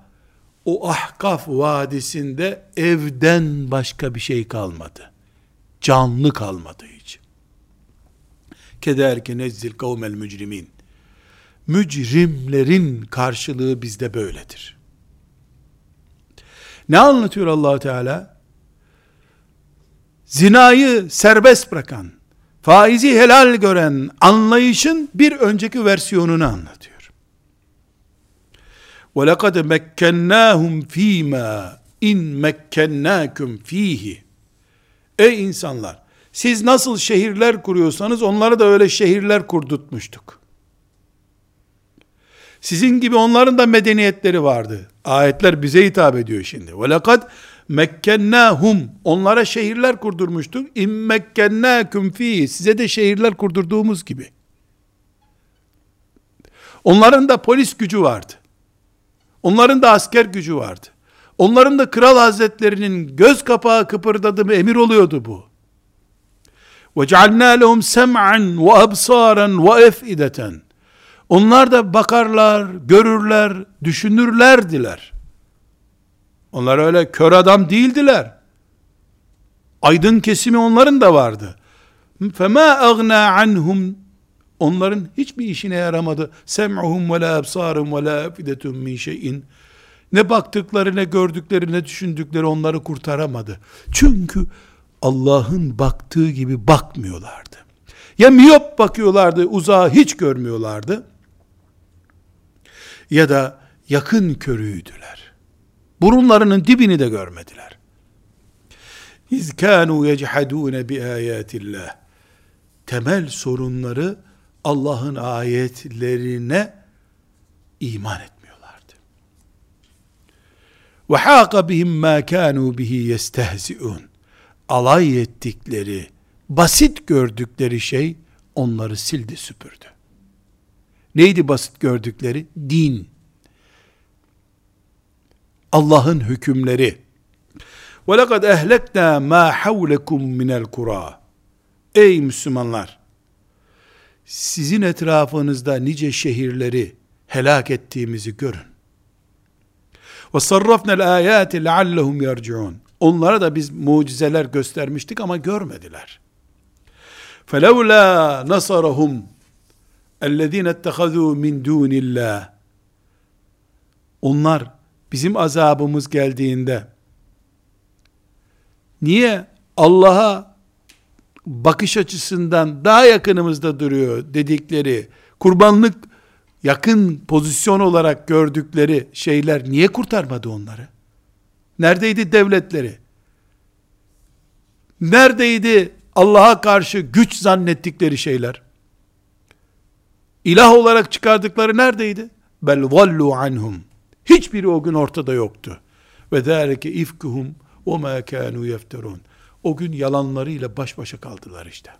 o Ahkaf Vadisi'nde evden başka bir şey kalmadı. Canlı kalmadı hiç. Kederke nezzil kavmel mücrimin. Mücrimlerin karşılığı bizde böyledir. Ne anlatıyor allah Teala? Zinayı serbest bırakan, faizi helal gören anlayışın bir önceki versiyonunu anlatıyor. وَلَقَدْ مَكَّنَّاهُمْ ف۪ي مَا اِنْ مَكَّنَّاكُمْ ف۪يهِ Ey insanlar! Siz nasıl şehirler kuruyorsanız onları da öyle şehirler kurdurtmuştuk. Sizin gibi onların da medeniyetleri vardı. Ayetler bize hitap ediyor şimdi. وَلَقَدْ mekkennâhum onlara şehirler kurdurmuştuk. İmmekkennâküm fî size de şehirler kurdurduğumuz gibi. Onların da polis gücü vardı. Onların da asker gücü vardı. Onların da kral hazretlerinin göz kapağı kıpırdadı mı emir oluyordu bu. وَجَعَلْنَا لَهُمْ سَمْعًا وَأَبْصَارًا وَاَفْئِدَةً Onlar da bakarlar, görürler, düşünürlerdiler. Onlar öyle kör adam değildiler. Aydın kesimi onların da vardı. فَمَا اَغْنَا عَنْهُمْ Onların hiçbir işine yaramadı. Sem'uhum ve la absarum ve la afidetum min şeyin. Ne baktıkları, ne gördükleri, ne düşündükleri onları kurtaramadı. Çünkü Allah'ın baktığı gibi bakmıyorlardı. Ya miyop bakıyorlardı, uzağı hiç görmüyorlardı. Ya da yakın körüydüler. Burunlarının dibini de görmediler. İz kânû yechadûne bi âyâtillah. Temel sorunları Allah'ın ayetlerine iman etmiyorlardı. Ve hâka bihim mâ kânû bihi yestehzi'ûn. Alay ettikleri, basit gördükleri şey onları sildi süpürdü. Neydi basit gördükleri? Din. Allah'ın hükümleri. وَلَقَدْ اَهْلَكْنَا مَا حَوْلَكُمْ مِنَ الْقُرَى Ey Müslümanlar! sizin etrafınızda nice şehirleri helak ettiğimizi görün. Ve sarrafnel ayati leallehum yerciun. Onlara da biz mucizeler göstermiştik ama görmediler. Felevla nasarahum ellezine ettehazu min dunillah. Onlar bizim azabımız geldiğinde niye Allah'a bakış açısından daha yakınımızda duruyor dedikleri kurbanlık yakın pozisyon olarak gördükleri şeyler niye kurtarmadı onları? Neredeydi devletleri? Neredeydi Allah'a karşı güç zannettikleri şeyler? İlah olarak çıkardıkları neredeydi? Bel vallu anhum. Hiçbiri o gün ortada yoktu. Ve zâlike ifkuhum ve mâ kânû yefterûn. O gün yalanlarıyla baş başa kaldılar işte.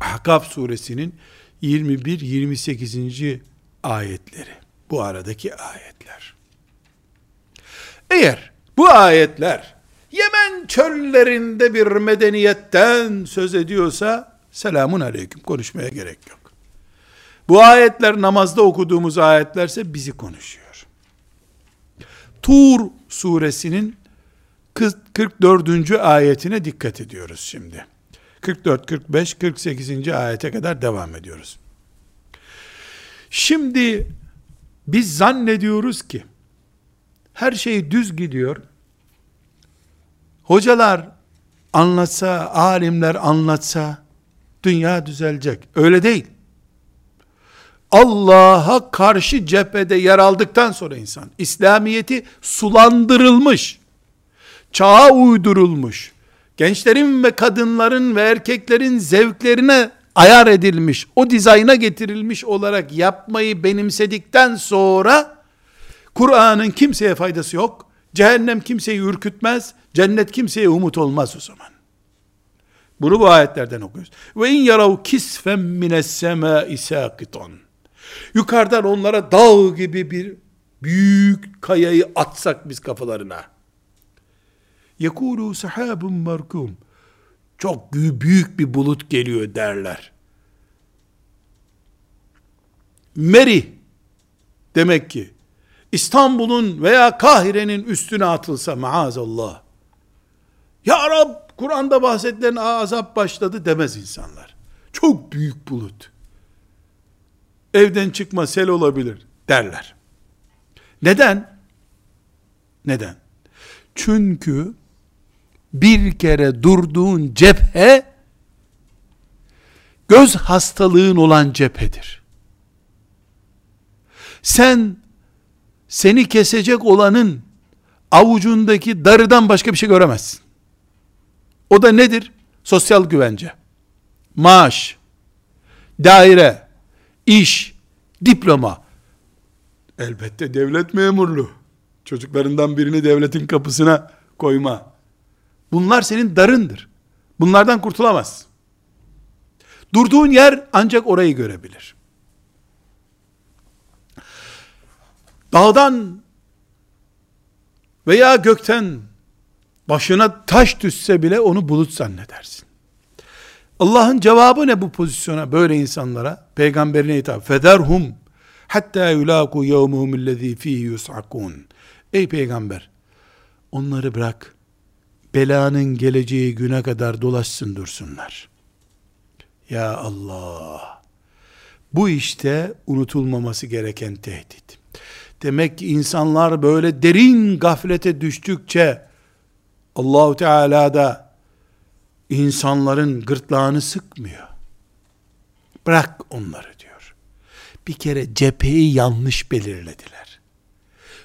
Ahkaf suresinin 21-28. ayetleri. Bu aradaki ayetler. Eğer bu ayetler Yemen çöllerinde bir medeniyetten söz ediyorsa selamun aleyküm konuşmaya gerek yok. Bu ayetler namazda okuduğumuz ayetlerse bizi konuşuyor. Tur suresinin 44. ayetine dikkat ediyoruz şimdi. 44, 45, 48. ayete kadar devam ediyoruz. Şimdi biz zannediyoruz ki her şey düz gidiyor. Hocalar anlatsa, alimler anlatsa dünya düzelecek. Öyle değil. Allah'a karşı cephede yer aldıktan sonra insan, İslamiyeti sulandırılmış, çağa uydurulmuş, gençlerin ve kadınların ve erkeklerin zevklerine ayar edilmiş, o dizayna getirilmiş olarak yapmayı benimsedikten sonra, Kur'an'ın kimseye faydası yok, cehennem kimseyi ürkütmez, cennet kimseye umut olmaz o zaman. Bunu bu ayetlerden okuyoruz. Ve in yarav kisfen mines semâi sâkiton. Yukarıdan onlara dağ gibi bir büyük kayayı atsak biz kafalarına. Yekulu sahabun markum. Çok büyük bir bulut geliyor derler. Meri demek ki İstanbul'un veya Kahire'nin üstüne atılsa maazallah. Ya Rab Kur'an'da bahsedilen azap başladı demez insanlar. Çok büyük bulut evden çıkma sel olabilir derler. Neden? Neden? Çünkü bir kere durduğun cephe göz hastalığın olan cephedir. Sen seni kesecek olanın avucundaki darıdan başka bir şey göremezsin. O da nedir? Sosyal güvence, maaş, daire, iş, diploma. Elbette devlet memurluğu. Çocuklarından birini devletin kapısına koyma. Bunlar senin darındır. Bunlardan kurtulamaz. Durduğun yer ancak orayı görebilir. Dağdan veya gökten başına taş düşse bile onu bulut zannedersin. Allah'ın cevabı ne bu pozisyona böyle insanlara? Peygamberine hitap. Federhum hatta yulaku yevmuhum allazi fihi yus'akun. Ey peygamber onları bırak. Belanın geleceği güne kadar dolaşsın dursunlar. Ya Allah. Bu işte unutulmaması gereken tehdit. Demek ki insanlar böyle derin gaflete düştükçe Allahu Teala da insanların gırtlağını sıkmıyor. Bırak onları diyor. Bir kere cepheyi yanlış belirlediler.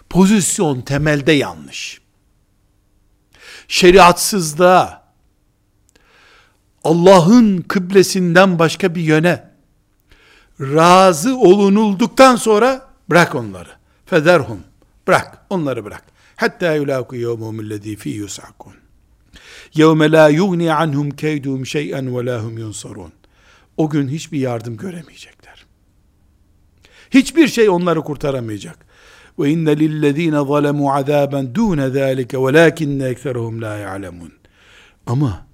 Pozisyon temelde yanlış. Şeriatsızlığa, Allah'ın kıblesinden başka bir yöne razı olunulduktan sonra bırak onları. Federhum. Bırak. Onları bırak. Hatta yulaku yevmum illezî fî yus'akun. Yevme la yugni anhum keydum şey'en ve la hum yunsarun. O gün hiçbir yardım göremeyecekler. Hiçbir şey onları kurtaramayacak. Ve inne lillezîne zalemû azâben dûne zâlike velâkinne ekseruhum la ya'lemun. Ama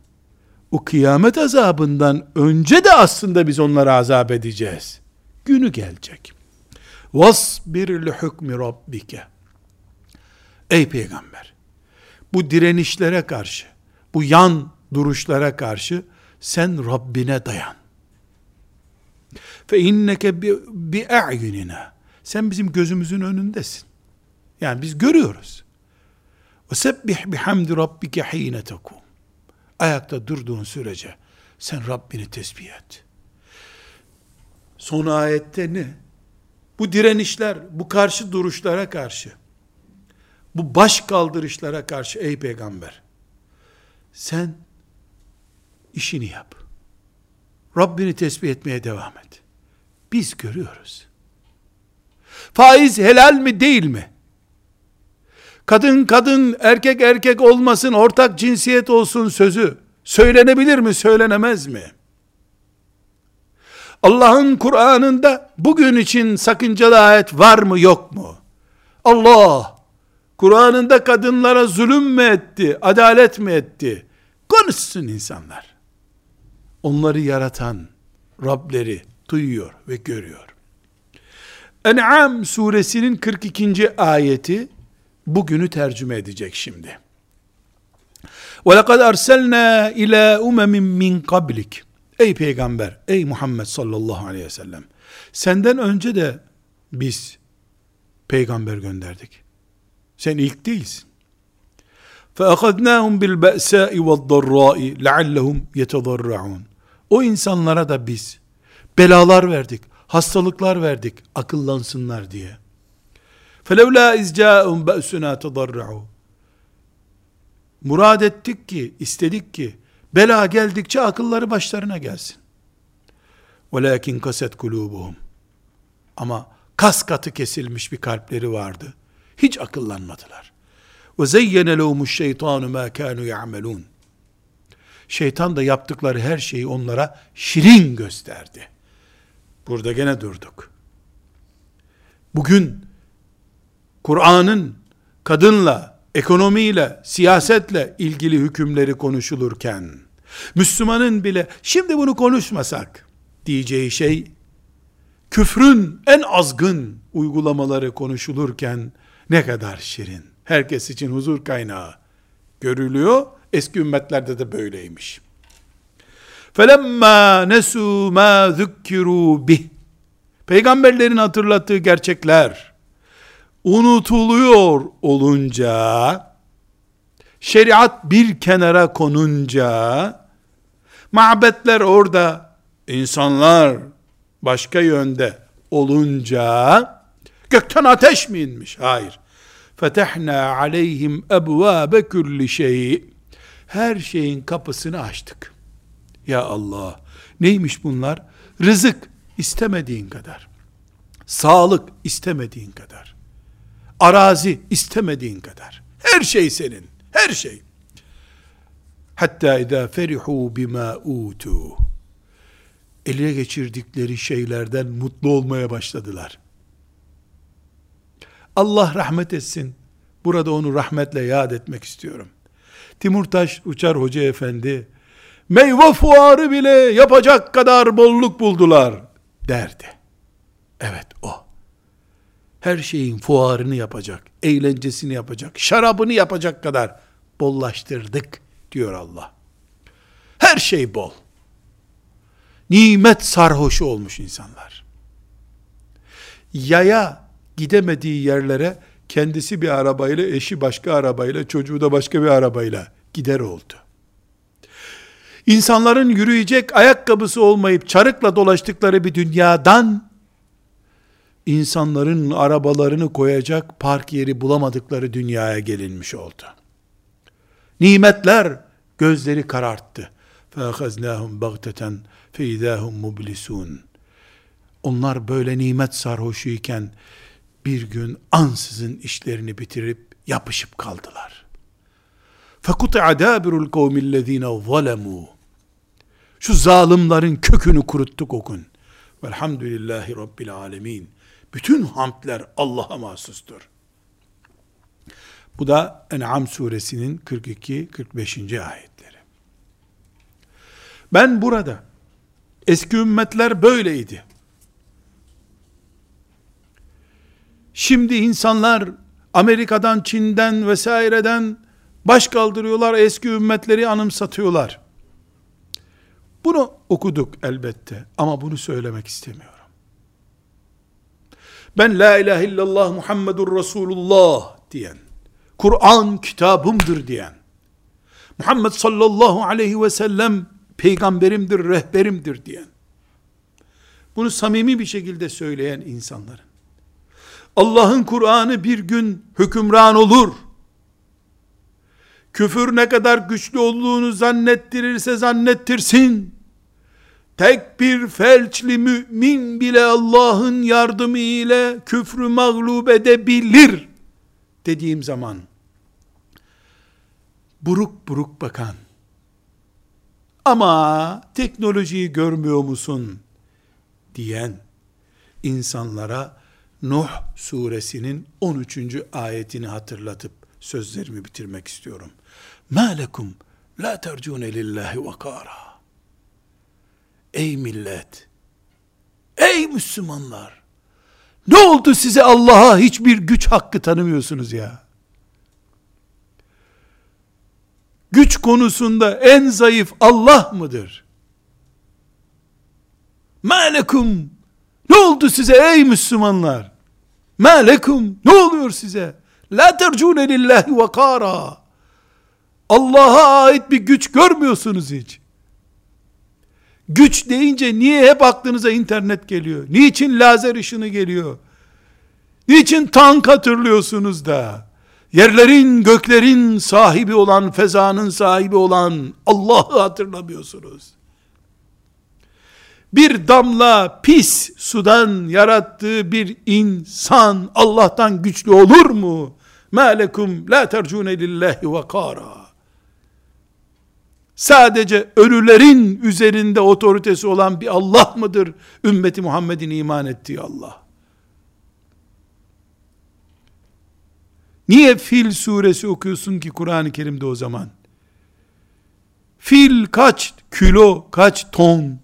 o kıyamet azabından önce de aslında biz onları azap edeceğiz. Günü gelecek. Vasbir li hukmi rabbike. Ey peygamber, bu direnişlere karşı, bu yan duruşlara karşı sen Rabbine dayan. Fe inneke bi, bi a'yunina. Sen bizim gözümüzün önündesin. Yani biz görüyoruz. Ve sebbih bihamdi rabbike hine tekum. Ayakta durduğun sürece sen Rabbini tesbih et. Son ayette ne? Bu direnişler, bu karşı duruşlara karşı, bu baş kaldırışlara karşı ey peygamber, sen işini yap. Rabbini tesbih etmeye devam et. Biz görüyoruz. Faiz helal mi değil mi? Kadın kadın, erkek erkek olmasın, ortak cinsiyet olsun sözü söylenebilir mi, söylenemez mi? Allah'ın Kur'an'ında bugün için sakıncalı ayet var mı yok mu? Allah Kur'an'ında kadınlara zulüm mü etti, adalet mi etti? Konuşsun insanlar. Onları yaratan Rableri duyuyor ve görüyor. En'am suresinin 42. ayeti bugünü tercüme edecek şimdi. وَلَقَدْ أَرْسَلْنَا اِلَى اُمَمٍ مِّنْ قَبْلِكَ Ey peygamber, ey Muhammed sallallahu aleyhi ve sellem, senden önce de biz peygamber gönderdik. Sen ilk değilsin. فَأَخَذْنَاهُمْ بِالْبَأْسَاءِ وَالضَّرَّاءِ لَعَلَّهُمْ يَتَضَرَّعُونَ O insanlara da biz belalar verdik, hastalıklar verdik akıllansınlar diye. فَلَوْلَا اِزْجَاءُمْ بَأْسُنَا تَضَرَّعُوا Murad ettik ki, istedik ki, bela geldikçe akılları başlarına gelsin. وَلَاكِنْ kaset kulubuhum. Ama kas katı kesilmiş bir kalpleri vardı. Hiç akıllanmadılar. وَزَيَّنَ لَهُمُ الشَّيْطَانُ مَا كَانُوا يَعْمَلُونَ Şeytan da yaptıkları her şeyi onlara şirin gösterdi. Burada gene durduk. Bugün Kur'an'ın kadınla, ekonomiyle, siyasetle ilgili hükümleri konuşulurken, Müslümanın bile şimdi bunu konuşmasak diyeceği şey, küfrün en azgın uygulamaları konuşulurken ne kadar şirin. Herkes için huzur kaynağı görülüyor. Eski ümmetlerde de böyleymiş. Felemma nesu ma zükkiru bih. Peygamberlerin hatırlattığı gerçekler unutuluyor olunca şeriat bir kenara konunca mabetler orada insanlar başka yönde olunca gökten ateş mi inmiş? Hayır. Fetehna aleyhim ebvâbe külli şeyi. Her şeyin kapısını açtık. Ya Allah. Neymiş bunlar? Rızık istemediğin kadar. Sağlık istemediğin kadar. Arazi istemediğin kadar. Her şey senin. Her şey. Hatta idâ ferihu bima utu. Eline geçirdikleri şeylerden mutlu olmaya başladılar. Allah rahmet etsin. Burada onu rahmetle yad etmek istiyorum. Timurtaş Uçar Hoca Efendi, meyve fuarı bile yapacak kadar bolluk buldular derdi. Evet o. Her şeyin fuarını yapacak, eğlencesini yapacak, şarabını yapacak kadar bollaştırdık diyor Allah. Her şey bol. Nimet sarhoşu olmuş insanlar. Yaya gidemediği yerlere kendisi bir arabayla, eşi başka arabayla, çocuğu da başka bir arabayla gider oldu insanların yürüyecek ayakkabısı olmayıp çarıkla dolaştıkları bir dünyadan insanların arabalarını koyacak park yeri bulamadıkları dünyaya gelinmiş oldu. Nimetler gözleri kararttı. فَاَخَزْنَاهُمْ بَغْتَةً فَاِذَاهُمْ مُبْلِسُونَ Onlar böyle nimet sarhoşuyken bir gün ansızın işlerini bitirip yapışıp kaldılar. فَقُطَعَ دَابِرُ الْقَوْمِ الَّذ۪ينَ ظَلَمُوا Şu zalimlerin kökünü kuruttuk o gün. Velhamdülillahi Rabbil Alemin. Bütün hamdler Allah'a mahsustur. Bu da En'am suresinin 42-45. ayetleri. Ben burada eski ümmetler böyleydi. Şimdi insanlar Amerika'dan, Çin'den vesaireden baş kaldırıyorlar, eski ümmetleri anımsatıyorlar. Bunu okuduk elbette ama bunu söylemek istemiyorum. Ben la ilahe illallah Muhammedur Resulullah diyen, Kur'an kitabımdır diyen, Muhammed sallallahu aleyhi ve sellem peygamberimdir, rehberimdir diyen, bunu samimi bir şekilde söyleyen insanların, Allah'ın Kur'an'ı bir gün hükümran olur, küfür ne kadar güçlü olduğunu zannettirirse zannettirsin, tek bir felçli mümin bile Allah'ın yardımı ile küfrü mağlup edebilir dediğim zaman buruk buruk bakan ama teknolojiyi görmüyor musun diyen insanlara Nuh suresinin 13. ayetini hatırlatıp sözlerimi bitirmek istiyorum. Ma lekum la tercune lillahi vakara. Ey millet! Ey Müslümanlar! Ne oldu size Allah'a hiçbir güç hakkı tanımıyorsunuz ya? Güç konusunda en zayıf Allah mıdır? Malekum ne oldu size ey Müslümanlar? Malekum ne oluyor size? La tercune lillahi vakara. Allah'a ait bir güç görmüyorsunuz hiç. Güç deyince niye hep aklınıza internet geliyor? Niçin lazer ışını geliyor? Niçin tank hatırlıyorsunuz da? Yerlerin, göklerin sahibi olan, fezanın sahibi olan Allah'ı hatırlamıyorsunuz. Bir damla pis sudan yarattığı bir insan Allah'tan güçlü olur mu? مَا لَكُمْ لَا تَرْجُونَ لِلّٰهِ وَقَارًا sadece ölülerin üzerinde otoritesi olan bir Allah mıdır? Ümmeti Muhammed'in iman ettiği Allah. Niye Fil suresi okuyorsun ki Kur'an-ı Kerim'de o zaman? Fil kaç kilo, kaç ton?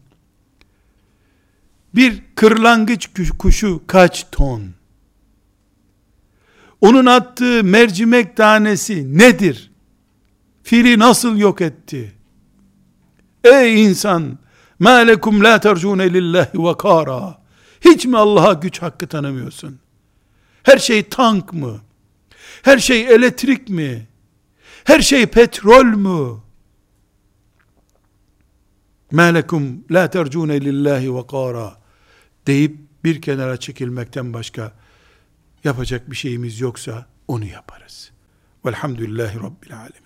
Bir kırlangıç kuşu kaç ton? Onun attığı mercimek tanesi nedir? Fili nasıl yok etti? Ey insan! مَا لَكُمْ لَا تَرْجُونَ لِلّٰهِ وَكَارًا Hiç mi Allah'a güç hakkı tanımıyorsun? Her şey tank mı? Her şey elektrik mi? Her şey petrol mü? مَا لَكُمْ لَا تَرْجُونَ لِلّٰهِ وَقَارًا deyip bir kenara çekilmekten başka yapacak bir şeyimiz yoksa onu yaparız. Velhamdülillahi Rabbil Alemin.